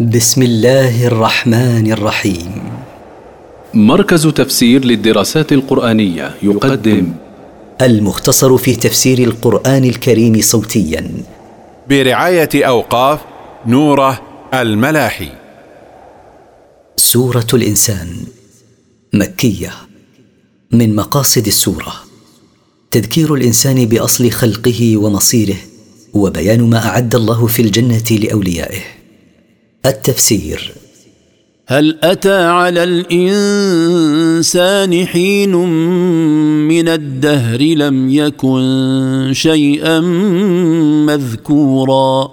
بسم الله الرحمن الرحيم. مركز تفسير للدراسات القرآنية يقدم. المختصر في تفسير القرآن الكريم صوتيا. برعاية أوقاف نوره الملاحي. سورة الإنسان. مكية. من مقاصد السورة. تذكير الإنسان بأصل خلقه ومصيره وبيان ما أعد الله في الجنة لأوليائه. التفسير. هل أتى على الإنسان حين من الدهر لم يكن شيئا مذكورا؟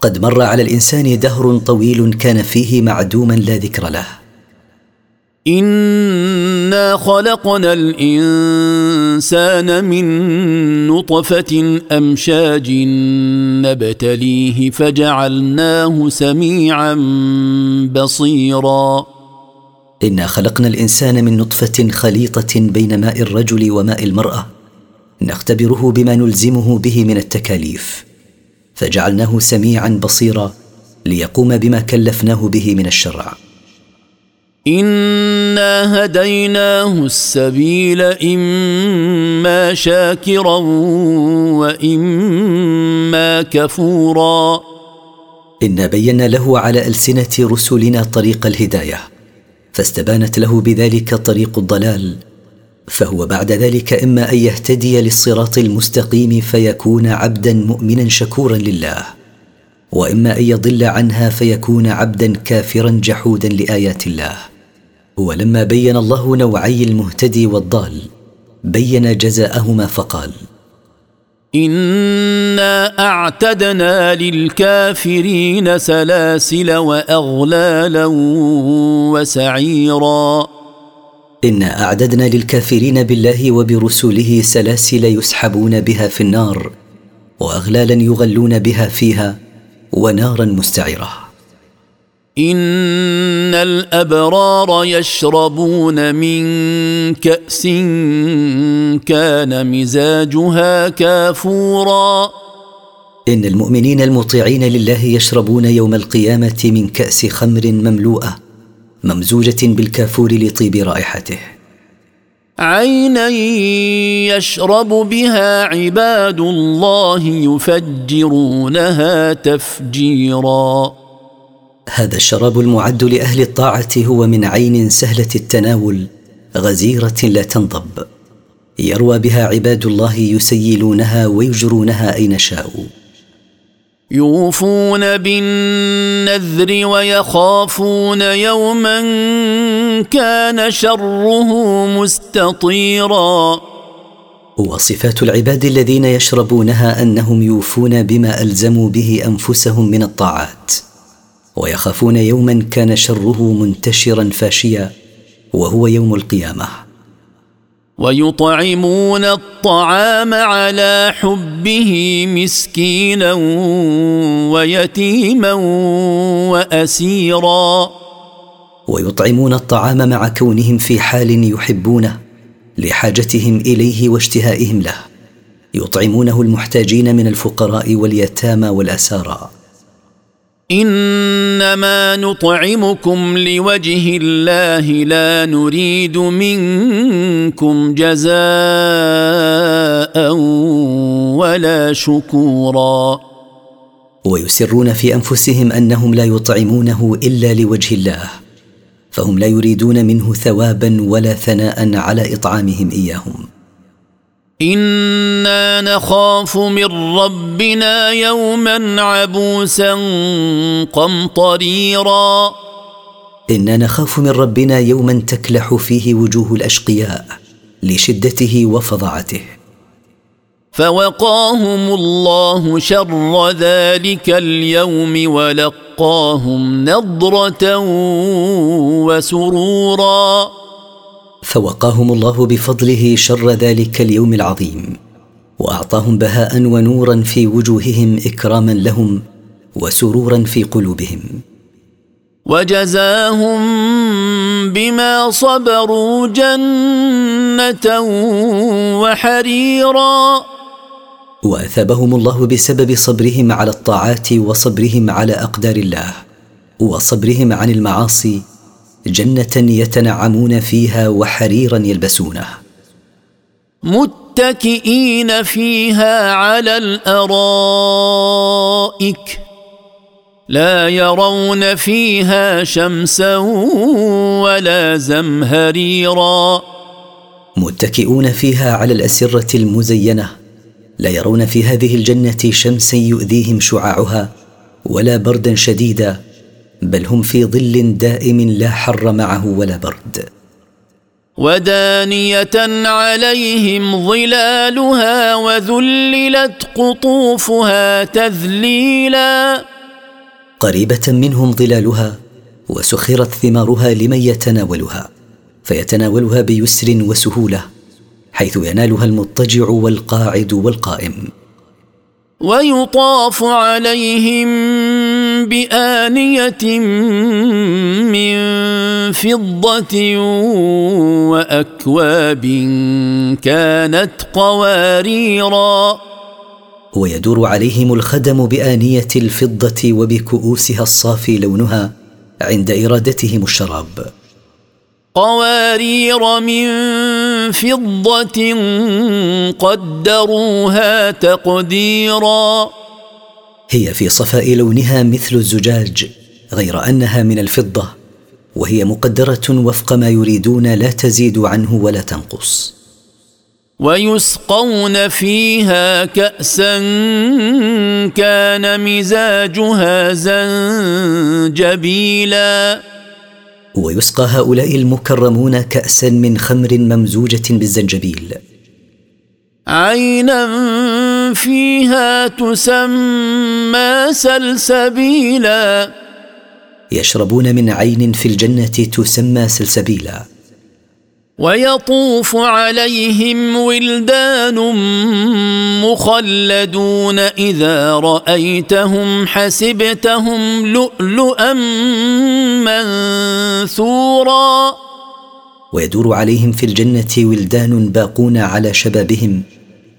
قد مر على الإنسان دهر طويل كان فيه معدوما لا ذكر له. إنا خلقنا الإنسان من نطفة أمشاج نبتليه فجعلناه سميعا بصيرا. إنا خلقنا الإنسان من نطفة خليطه بين ماء الرجل وماء المرأة نختبره بما نلزمه به من التكاليف فجعلناه سميعا بصيرا ليقوم بما كلفناه به من الشرع. انا هديناه السبيل اما شاكرا واما كفورا. انا بينا له على السنة رسلنا طريق الهدايه فاستبانت له بذلك طريق الضلال فهو بعد ذلك اما ان يهتدي للصراط المستقيم فيكون عبدا مؤمنا شكورا لله واما ان يضل عنها فيكون عبدا كافرا جحودا لايات الله. ولما بين الله نوعي المهتدي والضال بين جزاءهما فقال انا اعتدنا للكافرين سلاسل واغلالا وسعيرا. انا اعددنا للكافرين بالله وبرسله سلاسل يسحبون بها في النار واغلالا يغلون بها فيها ونارا مستعره. إن الأبرار يشربون من كأس كان مزاجها كافورا. إن المؤمنين المطيعين لله يشربون يوم القيامة من كأس خمر مملوءة ممزوجة بالكافور لطيب رائحته. عينا يشرب بها عباد الله يفجرونها تفجيرا. هذا الشراب المعد لأهل الطاعة هو من عين سهلة التناول غزيرة لا تنضب. يروى بها عباد الله يسيلونها ويجرونها أين شاءوا. يوفون بالنذر ويخافون يوما كان شره مستطيرا. وصفات العباد الذين يشربونها أنهم يوفون بما ألزموا به أنفسهم من الطاعات. ويخافون يوما كان شره منتشرا فاشيا وهو يوم القيامة. ويطعمون الطعام على حبه مسكينا ويتيما وأسيرا. ويطعمون الطعام مع كونهم في حال يحبونه لحاجتهم إليه واشتهائهم له. يطعمونه المحتاجين من الفقراء واليتامى والأسارى. إنما نطعمكم لوجه الله لا نريد منكم جزاء ولا شكورا. ويسرون في أنفسهم أنهم لا يطعمونه إلا لوجه الله فهم لا يريدون منه ثوابا ولا ثناء على إطعامهم إياهم. أنا نخاف من ربنا يوما عبوسا قمطريرا. أنا نخاف من ربنا يوما تكلح فيه وجوه الاشقياء لشدته وفظعته. فوقاهم الله شر ذلك اليوم ولقاهم نضره وسرورا. فوقاهم الله بفضله شر ذلك اليوم العظيم وأعطاهم بهاء ونورا في وجوههم إكراما لهم وسرورا في قلوبهم. وجزاهم بما صبروا جنة وحريرا. وأثابهم الله بسبب صبرهم على الطاعات وصبرهم على أقدار الله وصبرهم عن المعاصي جنة يتنعمون فيها وحريرا يلبسونه. متكئين فيها على الأرائك لا يرون فيها شمسا ولا زمهريرا. متكئون فيها على الأسرة المزينة لا يرون في هذه الجنة شمسا يؤذيهم شعاعها ولا بردا شديدا بل هم في ظل دائم لا حر معه ولا برد. ودانية عليهم ظلالها وذللت قطوفها تذليلا. قريبة منهم ظلالها وسخرت ثمارها لمن يتناولها فيتناولها بيسر وسهولة حيث ينالها المضطجع والقاعد والقائم. ويطاف عليهم بآنية من فضة وأكواب كانت قواريرا. ويدور عليهم الخدم بآنية الفضة وبكؤوسها الصافي لونها عند إرادتهم الشراب. قوارير من فضة قدروها تقديرا. هي في صفاء لونها مثل الزجاج غير أنها من الفضة وهي مقدرة وفق ما يريدون لا تزيد عنه ولا تنقص. ويسقون فيها كأسا كان مزاجها زنجبيلا. ويسقى هؤلاء المكرمون كأسا من خمر ممزوجة بالزنجبيل. عينا فيها تسمى سلسبيلا. يشربون من عين في الجنة تسمى سلسبيلا. ويطوف عليهم ولدان مخلدون إذا رأيتهم حسبتهم لؤلؤا منثورا. ويدور عليهم في الجنة ولدان باقون على شبابهم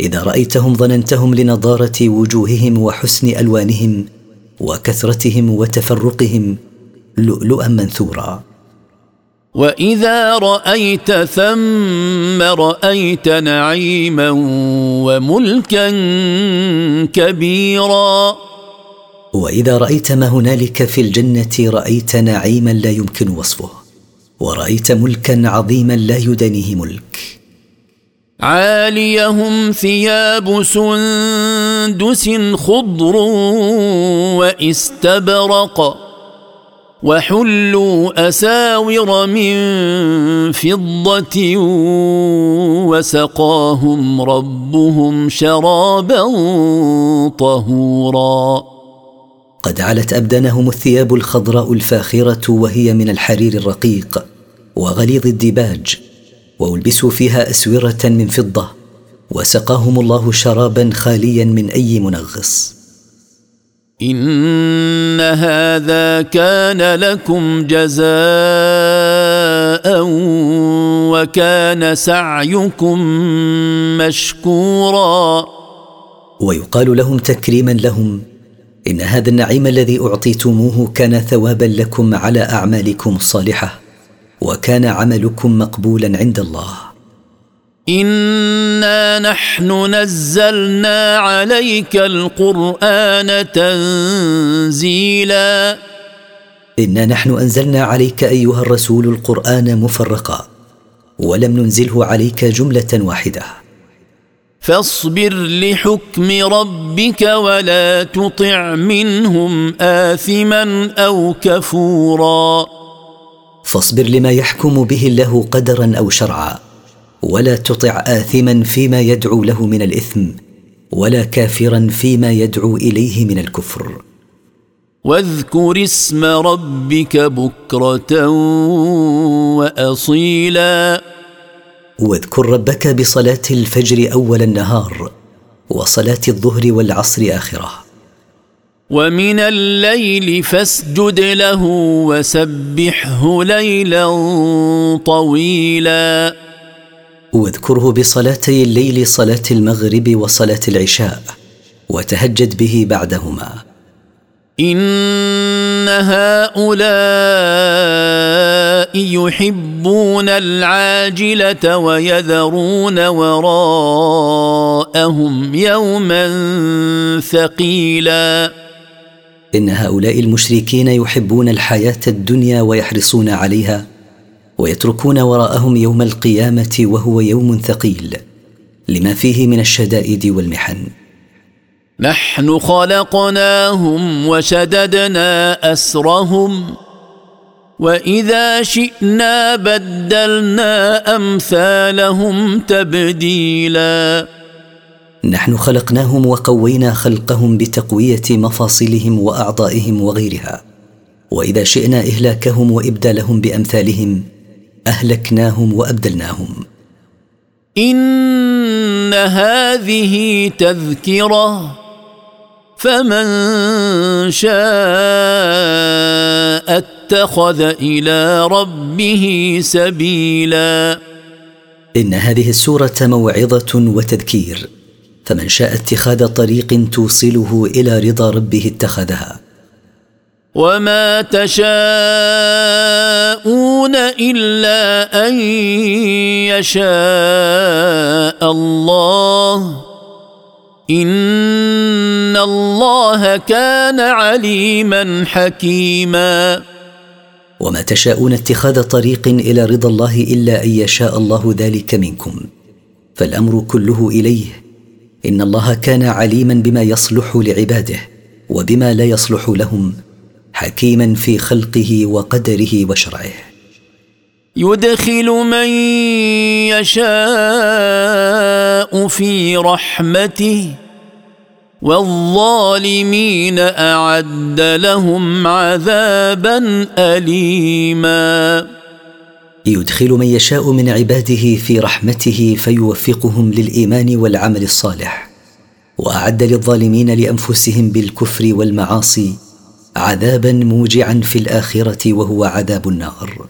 إذا رأيتهم ظننتهم لنضاره وجوههم وحسن ألوانهم وكثرتهم وتفرقهم لؤلؤا منثورا. وإذا رأيت ثم رأيت نعيما وملكا كبيرا. وإذا رأيت ما هنالك في الجنة رأيت نعيما لا يمكن وصفه ورأيت ملكا عظيما لا يدانيه ملك. عاليهم ثياب سندس خضر واستبرق وحلوا أساور من فضة وسقاهم ربهم شرابا طهورا. قد علت ابدانهم الثياب الخضراء الفاخرة وهي من الحرير الرقيق وغليظ الديباج. وألبسوا فيها أسورة من فضة وسقاهم الله شرابا خاليا من أي منغص. إن هذا كان لكم جزاء وكان سعيكم مشكورا. ويقال لهم تكريما لهم إن هذا النعيم الذي أعطيتموه كان ثوابا لكم على أعمالكم الصالحة. وكان عملكم مقبولا عند الله. إنا نحن نزلنا عليك القرآن تنزيلا. إنا نحن أنزلنا عليك أيها الرسول القرآن مفرقا ولم ننزله عليك جملة واحدة. فاصبر لحكم ربك ولا تطع منهم اثما أو كفورا. فاصبر لما يحكم به الله قدرا أو شرعا. ولا تطع آثما فيما يدعو له من الإثم ولا كافرا فيما يدعو إليه من الكفر. واذكر اسم ربك بكرة وأصيلا. واذكر ربك بصلاة الفجر أول النهار وصلاة الظهر والعصر آخرة. ومن الليل فاسجد له وسبحه ليلا طويلا. واذكره بصلاتي الليل صلاة المغرب وصلاة العشاء وتهجد به بعدهما. إن هؤلاء يحبون العاجلة ويذرون وراءهم يوما ثقيلا. إن هؤلاء المشركين يحبون الحياة الدنيا ويحرصون عليها ويتركون وراءهم يوم القيامة وهو يوم ثقيل لما فيه من الشدائد والمحن. نحن خلقناهم وشددنا أسرهم وإذا شئنا بدلنا أمثالهم تبديلا. نحن خلقناهم وقوينا خلقهم بتقوية مفاصلهم وأعضائهم وغيرها. وإذا شئنا إهلاكهم وإبدالهم بأمثالهم أهلكناهم وأبدلناهم. إن هذه تذكرة فمن شاء اتخذ إلى ربه سبيلا. إن هذه السورة موعظة وتذكير. فمن شاء اتخاذ طريق توصله إلى رضا ربه اتخذها. وما تشاءون الا ان يشاء الله ان الله كان عليما حكيما. وما تشاءون اتخاذ طريق إلى رضا الله الا ان يشاء الله ذلك منكم. فالامر كله اليه. إن الله كان عليما بما يصلح لعباده وبما لا يصلح لهم حكيما في خلقه وقدره وشرعه. يدخل من يشاء في رحمته والظالمين أعد لهم عذابا أليما. يدخل من يشاء من عباده في رحمته فيوفقهم للإيمان والعمل الصالح. وأعد للظالمين لأنفسهم بالكفر والمعاصي عذابا موجعا في الآخرة وهو عذاب النار.